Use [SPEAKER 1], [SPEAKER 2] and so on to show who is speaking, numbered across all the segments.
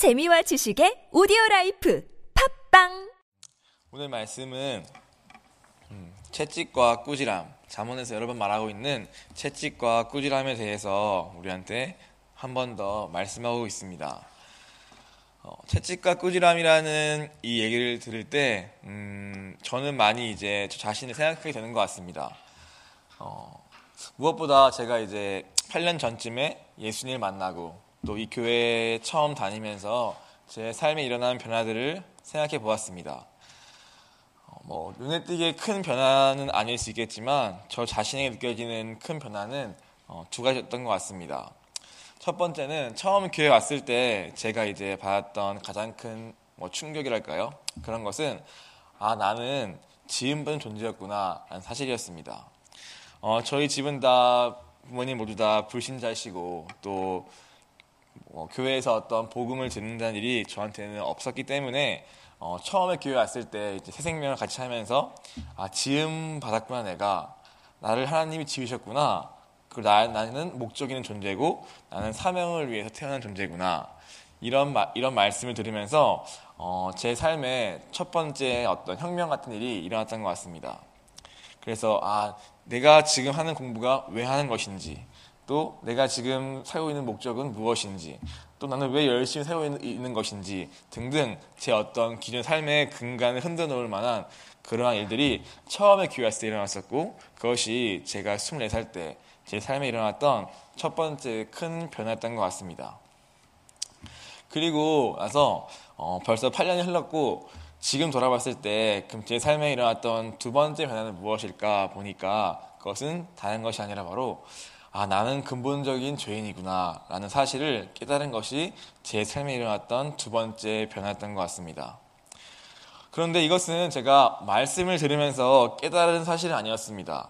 [SPEAKER 1] 재미와 지식의 오디오 life 팟빵
[SPEAKER 2] 오늘 말씀은 음, 채찍과 꾸지람 잠언에서 여러 번 말하고 있는 채찍과 꾸지람에 대해서 우리한테 한 번 더 말씀하고 있습니다. 어, 채찍과 꾸지람이라는 이 얘기를 들을 때 음, 저는 많이 이제 저 자신을 생각하게 되는 것 같습니다. 어, 무엇보다 제가 이제 8년 전쯤에 예수님을 만나고 또 이 교회에 처음 다니면서 제 삶에 일어난 변화들을 생각해 보았습니다. 어, 뭐 눈에 띄게 큰 변화는 아닐 수 있겠지만 저 자신에게 느껴지는 큰 변화는 어, 두 가지였던 것 같습니다. 첫 번째는 처음 교회 왔을 때 제가 이제 받았던 가장 큰 뭐 충격이랄까요? 그런 것은 아 나는 지음받은 존재였구나 라는 사실이었습니다. 어, 저희 집은 다 부모님 모두 다 불신자시고 또 뭐, 교회에서 어떤 복음을 듣는다는 일이 저한테는 없었기 때문에 어, 처음에 교회 왔을 때 이제 새 생명을 같이 하면서 아 지음 받았구나 내가. 나를 하나님이 지으셨구나. 그리고 나, 나는 목적 있는 존재고 나는 사명을 위해서 태어난 존재구나. 이런 마, 이런 말씀을 들으면서 어, 제 삶의 첫 번째 어떤 혁명 같은 일이 일어났던 것 같습니다. 그래서 아 내가 지금 하는 공부가 왜 하는 것인지 또 내가 지금 살고 있는 목적은 무엇인지 또 나는 왜 열심히 살고 있는 것인지 등등 제 어떤 기존 삶의 근간을 흔들어 놓을 만한 그러한 일들이 처음에 교회 왔을 때 일어났었고 그것이 제가 24살 때 제 삶에 일어났던 첫 번째 큰 변화였던 것 같습니다. 그리고 나서 어, 벌써 8년이 흘렀고 지금 돌아봤을 때 그럼 제 삶에 일어났던 두 번째 변화는 무엇일까 보니까 그것은 다른 것이 아니라 바로 아 나는 근본적인 죄인이구나 라는 사실을 깨달은 것이 제 삶에 일어났던 두 번째 변화였던 것 같습니다. 그런데 이것은 제가 말씀을 들으면서 깨달은 사실은 아니었습니다.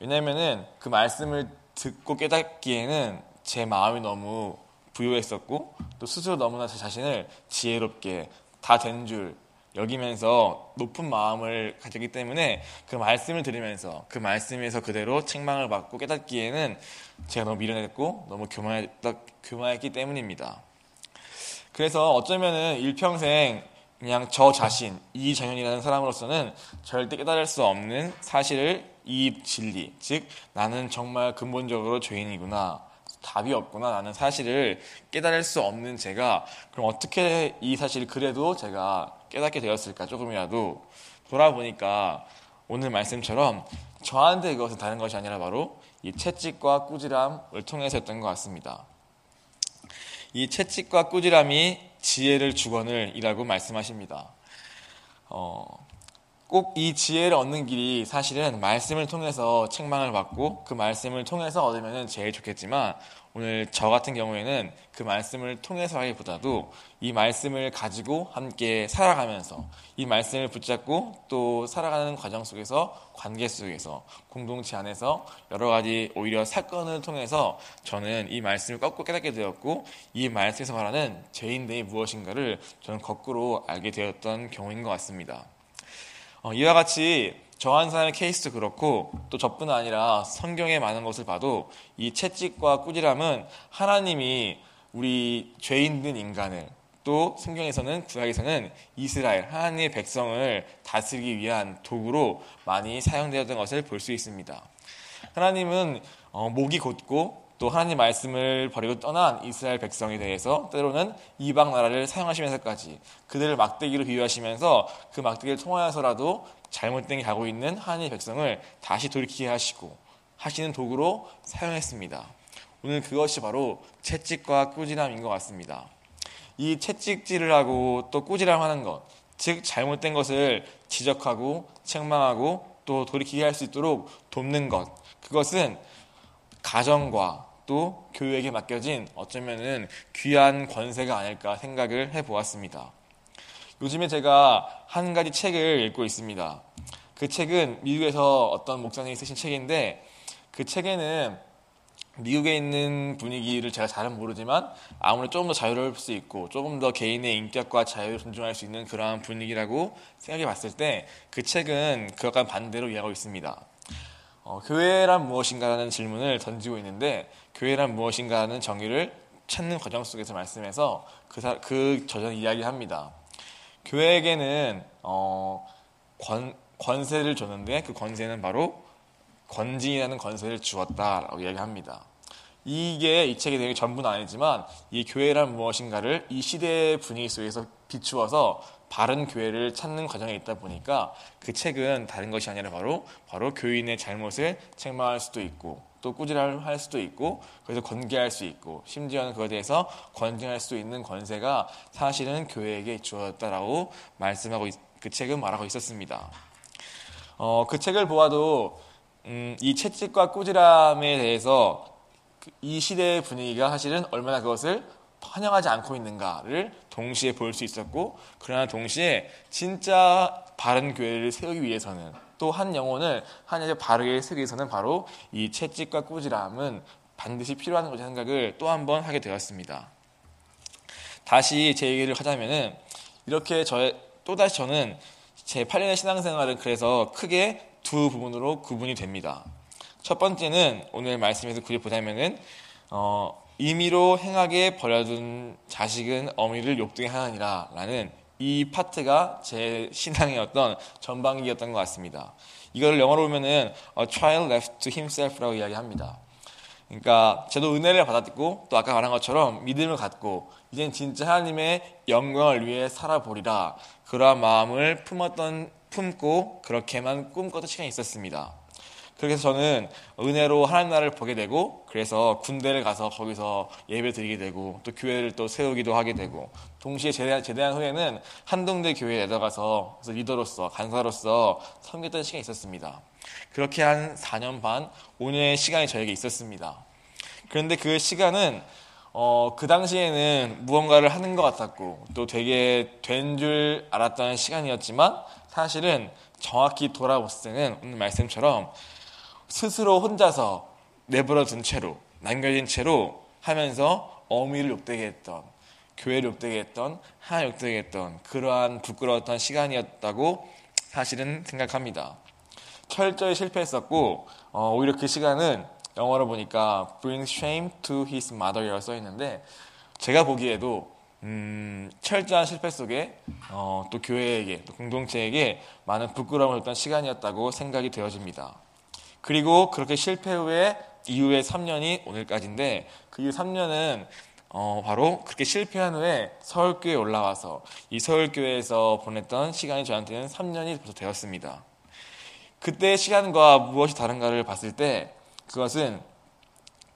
[SPEAKER 2] 왜냐하면 그 말씀을 듣고 깨닫기에는 제 마음이 너무 부유했었고 또 스스로 너무나 제 자신을 지혜롭게 다 된 줄 여기면서 높은 마음을 가졌기 때문에 그 말씀을 들으면서 그 말씀에서 그대로 책망을 받고 깨닫기에는 제가 너무 미련했고 너무 교만했, 교만했기 때문입니다. 그래서 어쩌면은 일평생 그냥 저 자신, 이정현이라는 사람으로서는 절대 깨달을 수 없는 사실을 이 진리, 즉 나는 정말 근본적으로 죄인이구나. 답이 없구나라는 사실을 깨달을 수 없는 제가 그럼 어떻게 이 사실을 그래도 제가 깨닫게 되었을까 조금이라도 돌아보니까 오늘 말씀처럼 저한테 이것은 다른 것이 아니라 바로 이 채찍과 꾸지람을 통해서였던 것 같습니다. 이 채찍과 꾸지람이 지혜를 주거늘이라고 말씀하십니다. 어, 꼭 이 지혜를 얻는 길이 사실은 말씀을 통해서 책망을 받고 그 말씀을 통해서 얻으면 제일 좋겠지만 오늘 저 같은 경우에는 그 말씀을 통해서 하기보다도 이 말씀을 가지고 함께 살아가면서 이 말씀을 붙잡고 또 살아가는 과정 속에서 관계 속에서 공동체 안에서 여러 가지 오히려 사건을 통해서 저는 이 말씀을 꺾고 깨닫게 되었고 이 말씀에서 말하는 죄인됨이 무엇인가를 저는 거꾸로 알게 되었던 경우인 것 같습니다. 어, 이와 같이 저한 사람의 케이스도 그렇고 또 저뿐 아니라 성경에 많은 것을 봐도 이 채찍과 꾸지람은 하나님이 우리 죄인된 인간을 또 성경에서는 구약에서는 이스라엘 하나님의 백성을 다스리기 위한 도구로 많이 사용되었던 것을 볼 수 있습니다. 하나님은 어, 목이 곧고 또 하나님 말씀을 버리고 떠난 이스라엘 백성에 대해서 때로는 이방 나라를 사용하시면서까지 그들을 막대기로 비유하시면서 그 막대기를 통하여서라도 잘못된 게 가고 있는 하나님의 백성을 다시 돌이키게 하시고 하시는 도구로 사용했습니다. 오늘 그것이 바로 채찍과 꾸지람인 것 같습니다. 이 채찍질을 하고 또 꾸지람하는 것, 즉 잘못된 것을 지적하고 책망하고 또 돌이키게 할 수 있도록 돕는 것, 그것은 가정과 또 교육에게 맡겨진 어쩌면은 귀한 권세가 아닐까 생각을 해 보았습니다. 요즘에 제가 한 가지 책을 읽고 있습니다. 그 책은 미국에서 어떤 목사님이 쓰신 책인데 그 책에는 미국에 있는 분위기를 제가 잘은 모르지만 아무래도 조금 더 자유로울 수 있고 조금 더 개인의 인격과 자유를 존중할 수 있는 그러한 분위기라고 생각해 봤을 때 그 책은 그것과 반대로 이해하고 있습니다. 어, 교회란 무엇인가라는 질문을 던지고 있는데 교회란 무엇인가라는 정의를 찾는 과정 속에서 말씀해서 그, 사, 그 저전 이야기합니다. 교회에게는 어, 권, 권세를 줬는데 그 권세는 바로 권징이라는 권세를 주었다라고 이야기합니다. 이게 이 책의 내용이 전부는 아니지만 이 교회란 무엇인가를 이 시대의 분위기 속에서 비추어서 바른 교회를 찾는 과정에 있다 보니까 그 책은 다른 것이 아니라 바로 바로 교인의 잘못을 책망할 수도 있고 또 꾸지랄할 수도 있고 그래서 권계할 수 있고 심지어는 그것에 대해서 권증할 수도 있는 권세가 사실은 교회에게 주어졌다라고 말씀하고 그 책은 말하고 있었습니다. 어, 그 책을 보아도 음, 이 채찍과 꾸지람에 대해서 그이 시대의 분위기가 사실은 얼마나 그것을 환영하지 않고 있는가를 동시에 볼 수 있었고 그러나 동시에 진짜 바른 교회를 세우기 위해서는 또 한 영혼을 하나님 바르게 세우기 위해서는 바로 이 채찍과 꾸지람은 반드시 필요한 것이 생각을 또 한 번 하게 되었습니다. 다시 제 얘기를 하자면은 이렇게 저의 또다시 저는 제 8년의 신앙생활은 그래서 크게 두 부분으로 구분이 됩니다. 첫 번째는 오늘 말씀에서 그리 보자면은 어, 임의로 행하게 버려둔 자식은 어미를 욕되게 하느니라 라는 이 파트가 제 신앙의 어떤 전반기였던 것 같습니다. 이거를 영어로 보면은 a child left to himself라고 이야기합니다. 그러니까 저도 은혜를 받았고 또 아까 말한 것처럼 믿음을 갖고 이젠 진짜 하나님의 영광을 위해 살아보리라 그러한 마음을 품었던 품고 그렇게만 꿈꿨던 시간이 있었습니다. 그래서 저는 은혜로 하나님 나라를 보게 되고 그래서 군대를 가서 거기서 예배 드리게 되고 또 교회를 또 세우기도 하게 되고 동시에 제대한, 제대한 후에는 한동대 교회에 내려가서 리더로서 간사로서 섬겼던 시간이 있었습니다. 그렇게 한 4년 반, 5년의 시간이 저에게 있었습니다. 그런데 그 시간은 어, 그 당시에는 무언가를 하는 것 같았고 또 되게 된 줄 알았던 시간이었지만 사실은 정확히 돌아봤을 때는 오늘 말씀처럼 스스로 혼자서 내버려 둔 채로 남겨진 채로 하면서 어미를 욕되게 했던 교회를 욕되게 했던 하나 욕되게 했던 그러한 부끄러웠던 시간이었다고 사실은 생각합니다. 철저히 실패했었고 어, 오히려 그 시간은 영어로 보니까 bring shame to his mother이라고 써 있는데 제가 보기에도 음, 철저한 실패 속에 어, 또 교회에게 또 공동체에게 많은 부끄러움을 줬던 시간이었다고 생각이 되어집니다. 그리고 그렇게 실패 후에 이후에 3년이 오늘까지인데 그 이후 3년은 어, 바로 그렇게 실패한 후에 서울교회에 올라와서 이 서울교회에서 보냈던 시간이 저한테는 3년이 벌써 되었습니다. 그때 시간과 무엇이 다른가를 봤을 때 그것은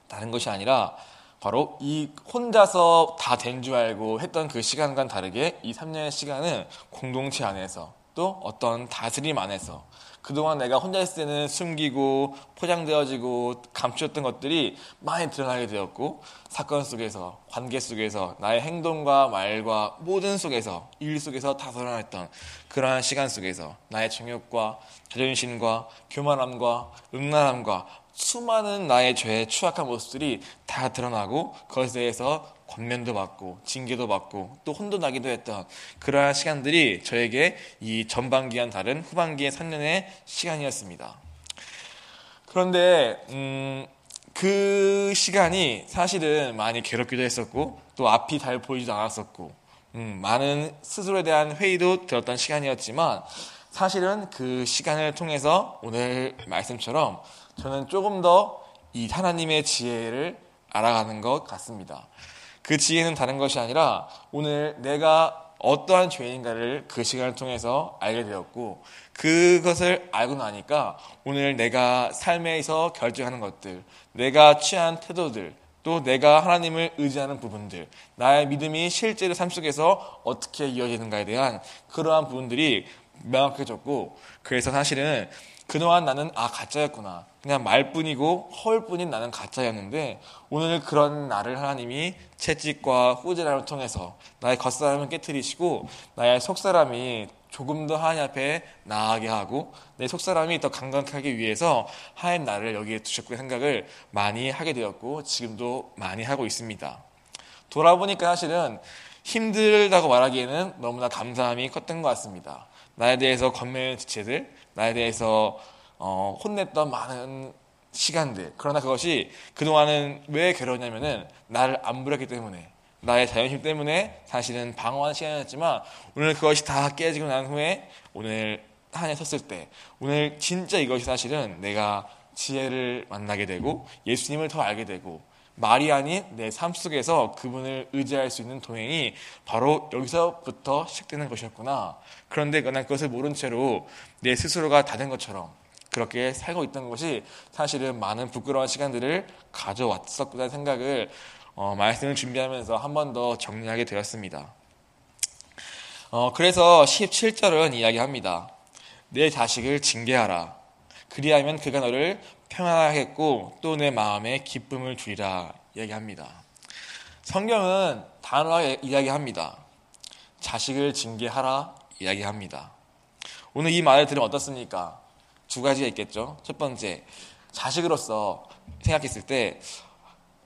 [SPEAKER 2] 다른 것이 아니라 바로 이 혼자서 다 된 줄 알고 했던 그 시간과는 다르게 이 3년의 시간은 공동체 안에서 또 어떤 다스림 안에서 그동안 내가 혼자 있을 때는 숨기고 포장되어지고 감추었던 것들이 많이 드러나게 되었고 사건 속에서 관계 속에서 나의 행동과 말과 모든 속에서 일 속에서 다 드러났던 그러한 시간 속에서 나의 정욕과 자존심과 교만함과 음란함과 수많은 나의 죄의 추악한 모습들이 다 드러나고 그것에 대해서 권면도 받고 징계도 받고 또 혼도 나기도 했던 그러한 시간들이 저에게 이 전반기와는 다른 후반기의 3년의 시간이었습니다. 그런데 음, 그 시간이 사실은 많이 괴롭기도 했었고 또 앞이 잘 보이지도 않았었고 음, 많은 스스로에 대한 회의도 들었던 시간이었지만 사실은 그 시간을 통해서 오늘 말씀처럼 저는 조금 더 이 하나님의 지혜를 알아가는 것 같습니다. 그 지혜는 다른 것이 아니라 오늘 내가 어떠한 죄인가를 그 시간을 통해서 알게 되었고 그것을 알고 나니까 오늘 내가 삶에서 결정하는 것들, 내가 취한 태도들, 또 내가 하나님을 의지하는 부분들, 나의 믿음이 실제로 삶 속에서 어떻게 이어지는가에 대한 그러한 부분들이 명확해졌고 그래서 사실은 그동안 나는 아 가짜였구나 그냥 말뿐이고 허울뿐인 나는 가짜였는데 오늘 그런 나를 하나님이 채찍과 후지람을 통해서 나의 겉사람을 깨뜨리시고 나의 속사람이 조금 더 하나님 앞에 나아가게 하고 내 속사람이 더 강건하기 위해서 하나님 나를 여기에 두셨고 생각을 많이 하게 되었고 지금도 많이 하고 있습니다. 돌아보니까 사실은 힘들다고 말하기에는 너무나 감사함이 컸던 것 같습니다. 나에 대해서 건매는 지체들, 나에 대해서 어, 혼냈던 많은 시간들. 그러나 그것이 그동안은 왜 괴로웠냐면은 나를 안 부렸기 때문에 나의 자존심 때문에 사실은 방어하는 시간이었지만 오늘 그것이 다 깨지고 난 후에 오늘 한해 섰을 때 오늘 진짜 이것이 사실은 내가 지혜를 만나게 되고 예수님을 더 알게 되고 말이 아닌 내 삶 속에서 그분을 의지할 수 있는 동행이 바로 여기서부터 시작되는 것이었구나. 그런데 난 그것을 모른 채로 내 스스로가 다 된 것처럼 그렇게 살고 있던 것이 사실은 많은 부끄러운 시간들을 가져왔었구나 생각을 어, 말씀을 준비하면서 한 번 더 정리하게 되었습니다. 어, 그래서 17절은 이야기합니다. 내 자식을 징계하라. 그리하면 그가 너를 평안하겠고 또 내 마음에 기쁨을 주리라 이야기합니다. 성경은 단호하게 이야기합니다. 자식을 징계하라 이야기합니다. 오늘 이 말을 들으면 어떻습니까? 두 가지가 있겠죠. 첫 번째, 자식으로서 생각했을 때,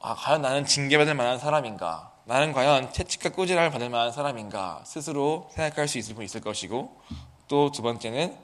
[SPEAKER 2] 아, 과연 나는 징계받을 만한 사람인가? 나는 과연 채찍과 꾸지람을 받을 만한 사람인가? 스스로 생각할 수 있을 분 있을 것이고, 또 두 번째는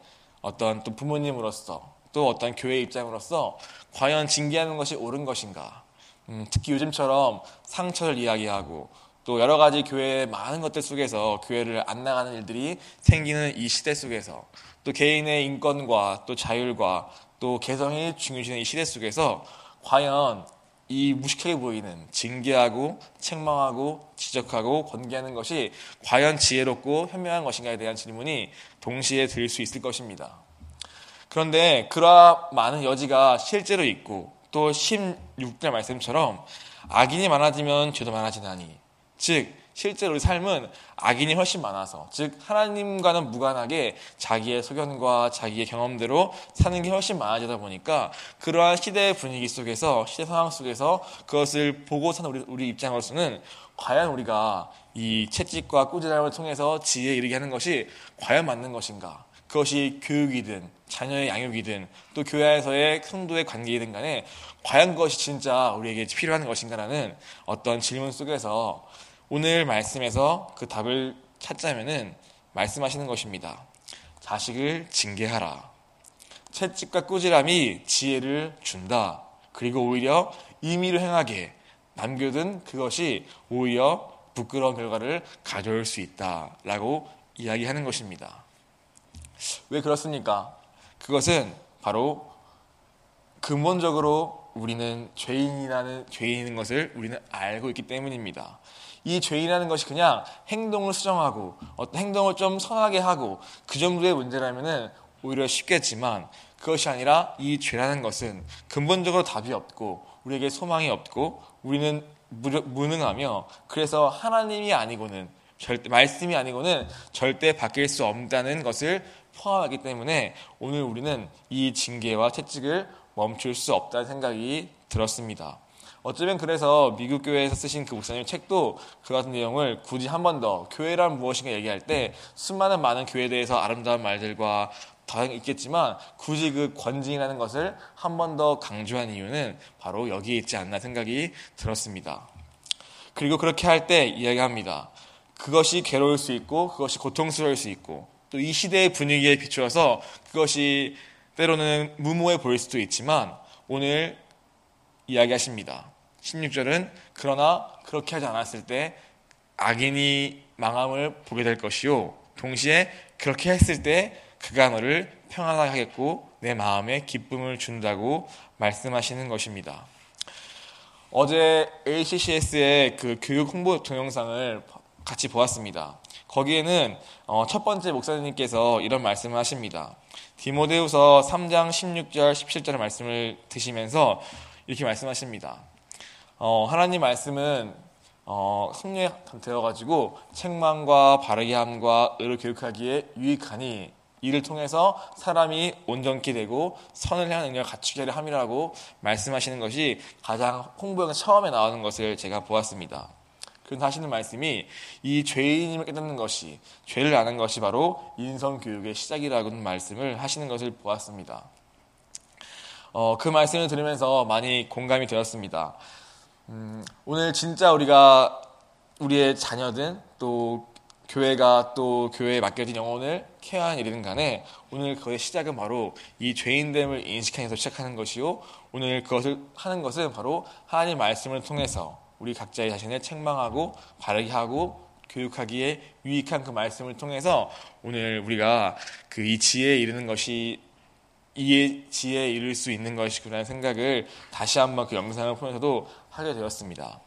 [SPEAKER 2] 어떤 또 부모님으로서, 또 어떤 교회 입장으로서 과연 징계하는 것이 옳은 것인가? 음, 특히 요즘처럼 상처를 이야기하고 또 여러 가지 교회의 많은 것들 속에서 교회를 안 나가는 일들이 생기는 이 시대 속에서 또 개인의 인권과 또 자율과 또 개성이 중요시되는 이 시대 속에서 과연 이 무식하게 보이는 징계하고 책망하고 지적하고 권계하는 것이 과연 지혜롭고 현명한 것인가에 대한 질문이 동시에 들릴 수 있을 것입니다. 그런데 그러한 많은 여지가 실제로 있고 또 16절 말씀처럼 악인이 많아지면 죄도 많아지나니 즉 실제로 우리 삶은 악인이 훨씬 많아서 즉 하나님과는 무관하게 자기의 소견과 자기의 경험대로 사는 게 훨씬 많아지다 보니까 그러한 시대의 분위기 속에서 시대 상황 속에서 그것을 보고 사는 우리, 우리 입장으로서는 과연 우리가 이 채찍과 꾸지람을 통해서 지혜에 이르게 하는 것이 과연 맞는 것인가 그것이 교육이든 자녀의 양육이든 또 교회에서의 성도의 관계이든 간에 과연 그것이 진짜 우리에게 필요한 것인가라는 어떤 질문 속에서 오늘 말씀에서 그 답을 찾자면은 말씀하시는 것입니다. 자식을 징계하라. 채찍과 꾸지람이 지혜를 준다. 그리고 오히려 임의로 행하게 남겨둔 그것이 오히려 부끄러운 결과를 가져올 수 있다 라고 이야기하는 것입니다. 왜 그렇습니까? 그것은 바로 근본적으로 우리는 죄인이라는 죄인인 것을 우리는 알고 있기 때문입니다. 이 죄인이라는 것이 그냥 행동을 수정하고 어떤 행동을 좀 선하게 하고 그 정도의 문제라면은 오히려 쉽겠지만 그것이 아니라 이 죄라는 것은 근본적으로 답이 없고 우리에게 소망이 없고 우리는 무능하며 그래서 하나님이 아니고는 절대 말씀이 아니고는 절대 바뀔 수 없다는 것을 포함하기 때문에 오늘 우리는 이 징계와 채찍을 멈출 수 없다는 생각이 들었습니다. 어쩌면 그래서 미국 교회에서 쓰신 그 목사님 책도 그 같은 내용을 굳이 한 번 더 교회란 무엇인가 얘기할 때 수많은 많은 교회에 대해서 아름다운 말들과 다 있겠지만 굳이 그 권징이라는 것을 한 번 더 강조한 이유는 바로 여기에 있지 않나 생각이 들었습니다. 그리고 그렇게 할 때 이야기합니다. 그것이 괴로울 수 있고 그것이 고통스러울 수 있고 또 이 시대의 분위기에 비추어서 그것이 때로는 무모해 보일 수도 있지만 오늘 이야기하십니다. 16절은 그러나 그렇게 하지 않았을 때 악인이 망함을 보게 될 것이요. 동시에 그렇게 했을 때 그가 너를 평안하게 하겠고 내 마음에 기쁨을 준다고 말씀하시는 것입니다. 어제 ACCS의 그 교육 홍보 동영상을 같이 보았습니다. 거기에는 어, 첫 번째 목사님께서 이런 말씀을 하십니다. 디모데후서 3장 16절 17절의 말씀을 드시면서 이렇게 말씀하십니다. 어, 하나님 말씀은 어, 성령에 되어 가지고 책망과 바르게 함과 의를 교육하기에 유익하니 이를 통해서 사람이 온전케 되고 선을 향한 능력을 갖추게 함이라고 말씀하시는 것이 가장 홍보영 처음에 나오는 것을 제가 보았습니다. 그런 하시는 말씀이 이 죄인임을 깨닫는 것이 죄를 아는 것이 바로 인성 교육의 시작이라는 말씀을 하시는 것을 보았습니다. 어, 그 말씀을 들으면서 많이 공감이 되었습니다. 음, 오늘 진짜 우리가 우리의 자녀든 또 교회가 또 교회에 맡겨진 영혼을 케어하는 일이든 간에 오늘 그의 시작은 바로 이 죄인됨을 인식하면서 시작하는 것이요. 오늘 그것을 하는 것은 바로 하나님 말씀을 통해서 우리 각자의 자신을 책망하고 바르게 하고 교육하기에 유익한 그 말씀을 통해서 오늘 우리가 그 이 지혜에 이르는 것이 이 지혜에 이를 수 있는 것이구나 생각을 다시 한번 그 영상을 보면서도 하게 되었습니다.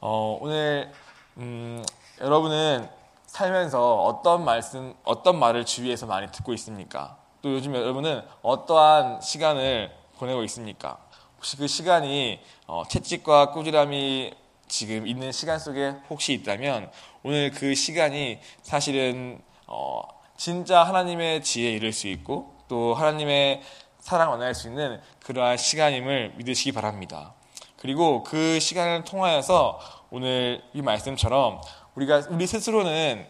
[SPEAKER 2] 어, 오늘 음, 여러분은 살면서 어떤 말씀, 어떤 말을 주위에서 많이 듣고 있습니까? 또 요즘 여러분은 어떠한 시간을 보내고 있습니까? 혹시 그 시간이 어, 채찍과 꾸지람이 지금 있는 시간 속에 혹시 있다면 오늘 그 시간이 사실은 어, 진짜 하나님의 지혜에 이를 수 있고 또 하나님의 사랑 만날 수 있는 그러한 시간임을 믿으시기 바랍니다. 그리고 그 시간을 통하여서 오늘 이 말씀처럼 우리가 우리 스스로는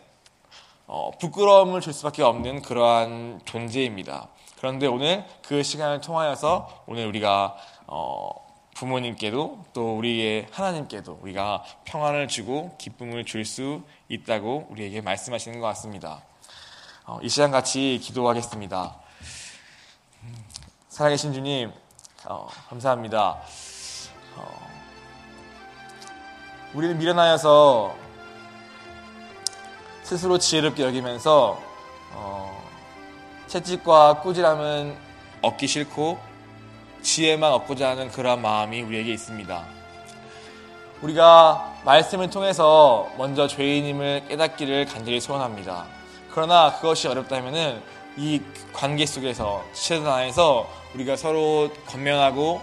[SPEAKER 2] 어, 부끄러움을 줄 수밖에 없는 그러한 존재입니다. 그런데 오늘 그 시간을 통하여서 오늘 우리가 어, 부모님께도 또 우리의 하나님께도 우리가 평안을 주고 기쁨을 줄 수 있다고 우리에게 말씀하시는 것 같습니다. 어, 이 시간 같이 기도하겠습니다. 살아계신 주님, 어, 감사합니다. 어, 우리는 미련하여서 스스로 지혜롭게 여기면서 어, 채찍과 꾸지람은 얻기 싫고 지혜만 얻고자 하는 그러한 마음이 우리에게 있습니다. 우리가 말씀을 통해서 먼저 죄인임을 깨닫기를 간절히 소원합니다. 그러나 그것이 어렵다면은 이 관계 속에서 시대도 안에서 우리가 서로 건면하고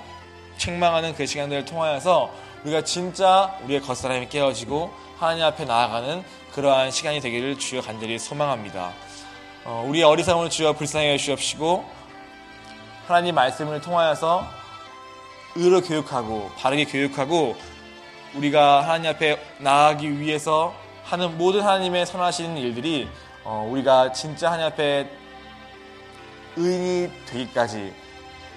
[SPEAKER 2] 책망하는 그 시간들을 통하여서 우리가 진짜 우리의 겉사람이 깨어지고 하나님 앞에 나아가는 그러한 시간이 되기를 주여 간절히 소망합니다. 어, 우리의 어리석음을 주여 불쌍히 여주시옵시고 하나님 말씀을 통하여서 의로 교육하고 바르게 교육하고 우리가 하나님 앞에 나아가기 위해서 하는 모든 하나님의 선하시는 일들이 어, 우리가 진짜 하나님 앞에 의인이 되기까지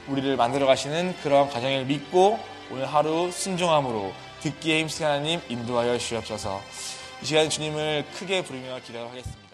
[SPEAKER 2] 우리를 만들어 가시는 그러한 과정을 믿고 오늘 하루 순종함으로 듣기에 힘쓰는 하나님 인도하여 주옵소서 이 시간 주님을 크게 부르며 기도하겠습니다.